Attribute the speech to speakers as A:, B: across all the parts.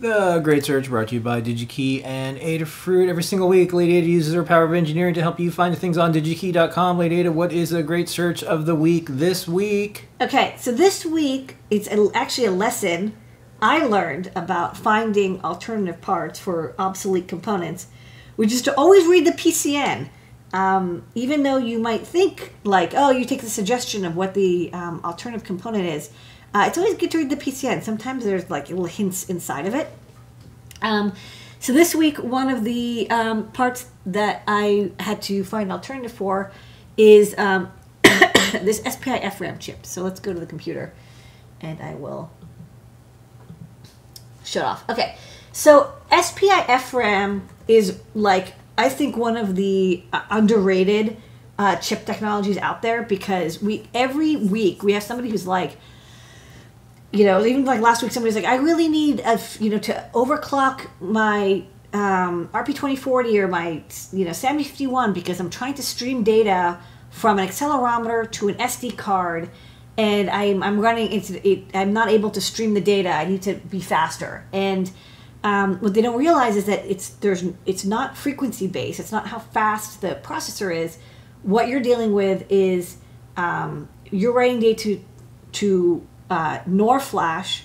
A: The Great Search brought to you by DigiKey and Adafruit. Every single week, Lady Ada uses her power of engineering to help you find things on digikey.com. Lady Ada, what is the Great Search of the week this week?
B: Okay, so this week it's actually a lesson I learned about finding alternative parts for obsolete components, which is to always read the PCN. Um, even though you might think like, oh, you take the suggestion of what the um, alternative component is, uh, it's always good to read the PCN. Sometimes there's like little hints inside of it. Um, so this week, one of the um, parts that I had to find an alternative for is um, this SPI FRAM chip. So let's go to the computer, and I will shut off. Okay, so SPI FRAM is like I think one of the uh, underrated uh, chip technologies out there because we every week we have somebody who's like you know, even like last week, somebody's like, I really need a, you know, to overclock my um, RP2040 or my, you know, 7051 because I'm trying to stream data from an accelerometer to an SD card, and I'm I'm running into it. I'm not able to stream the data. I need to be faster. And um, what they don't realize is that it's there's it's not frequency based. It's not how fast the processor is. What you're dealing with is um, you're writing data to to uh, NOR flash,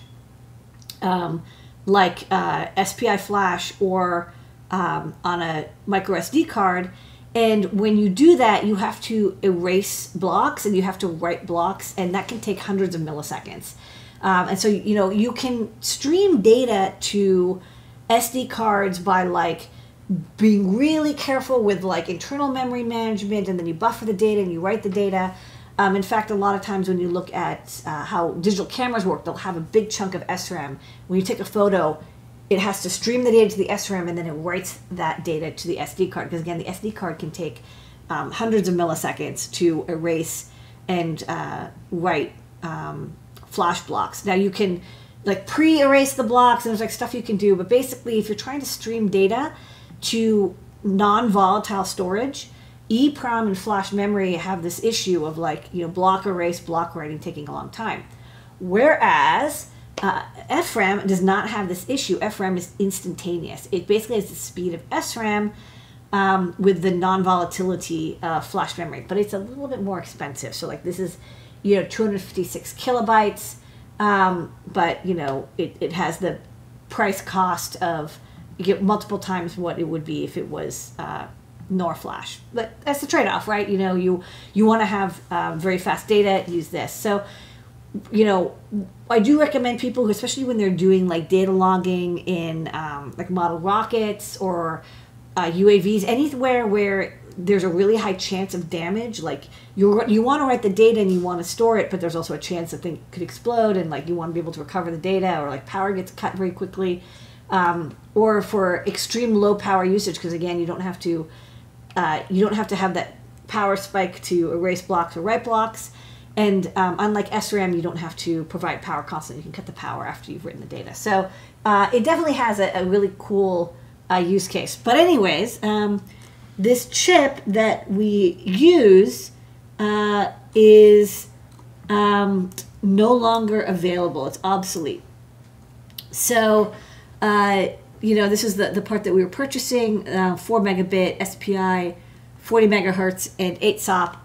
B: um, like uh, SPI flash or um, on a micro SD card. And when you do that, you have to erase blocks and you have to write blocks, and that can take hundreds of milliseconds. Um, and so, you know, you can stream data to SD cards by like being really careful with like internal memory management, and then you buffer the data and you write the data. Um, in fact, a lot of times when you look at uh, how digital cameras work, they'll have a big chunk of SRAM. When you take a photo, it has to stream the data to the SRAM and then it writes that data to the SD card. Because again, the SD card can take um, hundreds of milliseconds to erase and uh, write um, flash blocks. Now you can like pre-erase the blocks and there's like stuff you can do, but basically, if you're trying to stream data to non-volatile storage, EEPROM and flash memory have this issue of like, you know, block erase, block writing taking a long time. Whereas uh, FRAM does not have this issue. FRAM is instantaneous. It basically has the speed of SRAM um, with the non-volatility uh, flash memory, but it's a little bit more expensive. So like this is, you know, 256 kilobytes, um, but you know, it, it has the price cost of you get multiple times what it would be if it was uh, nor flash but that's the trade-off right? You know you you want to have uh, very fast data use this. So you know i do recommend people especially when they're doing like data logging in um, like model rockets or uh, uavs anywhere where there's a really high chance of damage like you you want to write the data and you want to store it but there's also a chance that thing could explode and like you want to be able to recover the data or like power gets cut very quickly. Um, or for extreme low power usage because again you don't have to uh, you don't have to have that power spike to erase blocks or write blocks. And um, unlike SRAM, you don't have to provide power constantly. You can cut the power after you've written the data. So uh, it definitely has a, a really cool uh, use case. But anyways, um, this chip that we use uh, is um, no longer available. It's obsolete. So, uh, you know, this is the, the part that we were purchasing, uh, 4 megabit SPI, 40 megahertz, and 8 SOP.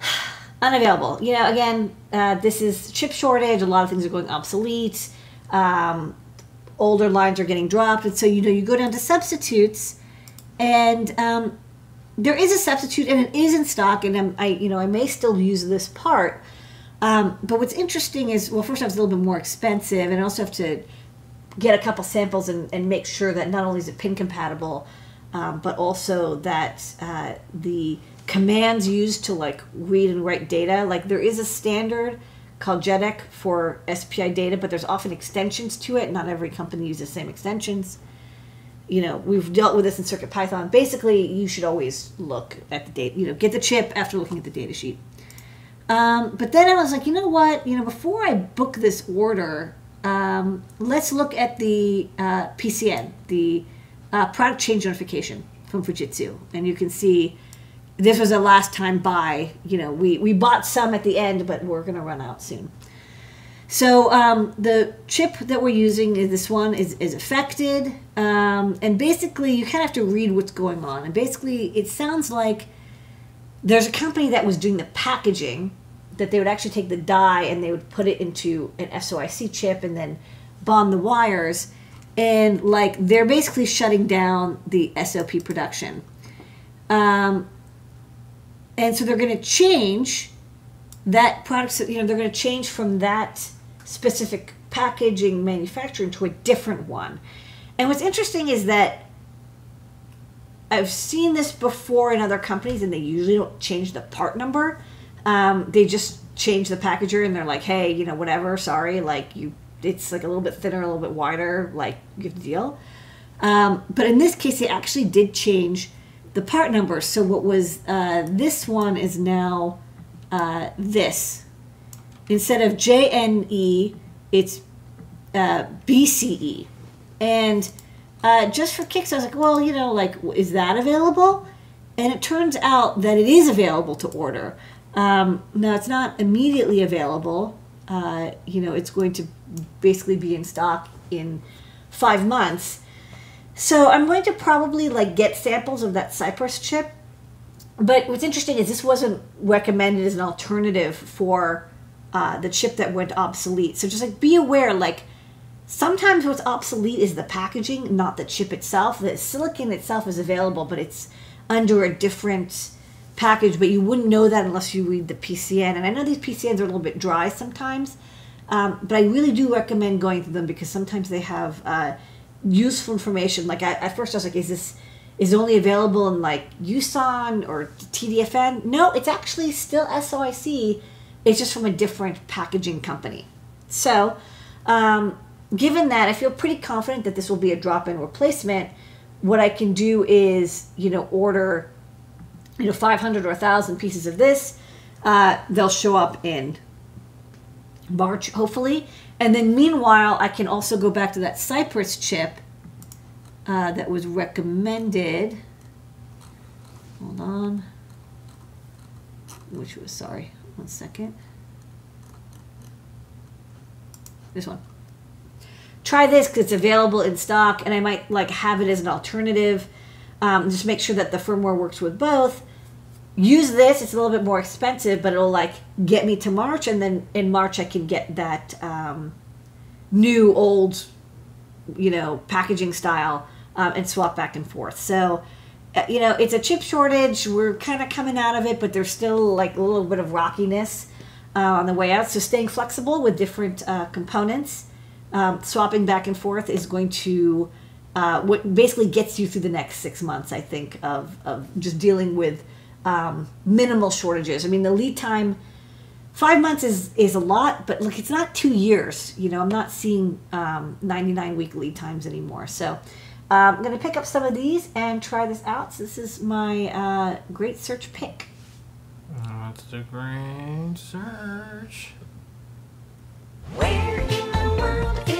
B: Unavailable. You know, again, uh, this is chip shortage. A lot of things are going obsolete. Um, older lines are getting dropped. And so, you know, you go down to substitutes, and um, there is a substitute, and it is in stock, and I'm, I, you know, I may still use this part. Um, but what's interesting is, well, first off, it's a little bit more expensive, and I also have to get a couple samples and, and make sure that not only is it pin compatible, um, but also that uh, the commands used to like read and write data, like there is a standard called JEDEC for SPI data, but there's often extensions to it. Not every company uses the same extensions. You know, we've dealt with this in Circuit Python. Basically, you should always look at the data, you know, get the chip after looking at the data sheet. Um, but then I was like, you know what? You know, before I book this order, um, let's look at the uh, PCN, the uh, product change notification from Fujitsu. And you can see this was a last time buy. You know, we, we bought some at the end, but we're going to run out soon. So um, the chip that we're using is this one is, is affected, um, and basically you kind of have to read what's going on. And basically, it sounds like there's a company that was doing the packaging that they would actually take the die and they would put it into an SOIC chip and then bond the wires, and like they're basically shutting down the SOP production. Um, and so they're going to change that product. You know, they're going to change from that specific packaging manufacturing to a different one. And what's interesting is that I've seen this before in other companies, and they usually don't change the part number. Um, they just change the packager, and they're like, "Hey, you know, whatever. Sorry, like you, it's like a little bit thinner, a little bit wider. Like, the deal." Um, but in this case, they actually did change the part number. So what was uh, this one is now uh, this. Instead of JNE, it's uh, BCE. And uh, just for kicks, I was like, well, you know, like, is that available? And it turns out that it is available to order. Um, now, it's not immediately available. Uh, you know, it's going to basically be in stock in five months. So I'm going to probably like get samples of that Cypress chip. But what's interesting is this wasn't recommended as an alternative for uh, the chip that went obsolete. So just like be aware, like sometimes what's obsolete is the packaging, not the chip itself. The silicon itself is available, but it's under a different package. But you wouldn't know that unless you read the PCN. And I know these PCNs are a little bit dry sometimes, um, but I really do recommend going through them because sometimes they have uh, useful information. Like I, at first, I was like, "Is this?" Is only available in like USON or TDFN? No, it's actually still SOIC it's just from a different packaging company. So, um, given that, I feel pretty confident that this will be a drop-in replacement. What I can do is, you know, order, you know, 500 or 1,000 pieces of this. Uh, they'll show up in March, hopefully. And then meanwhile, I can also go back to that Cypress chip uh, that was recommended. Hold on. Which was, sorry, one second. This one. Try this because it's available in stock, and I might like have it as an alternative. Um, just make sure that the firmware works with both. Use this; it's a little bit more expensive, but it'll like get me to March, and then in March I can get that um, new old, you know, packaging style um, and swap back and forth. So uh, you know, it's a chip shortage. We're kind of coming out of it, but there's still like a little bit of rockiness uh, on the way out. So staying flexible with different uh, components, um, swapping back and forth is going to uh, what basically gets you through the next six months, I think, of, of just dealing with um, minimal shortages. I mean, the lead time, five months is, is a lot, but look, it's not two years. You know, I'm not seeing um, 99 week lead times anymore. So uh, I'm going to pick up some of these and try this out. So this is my uh, great search pick.
A: That's the great search. Where in the world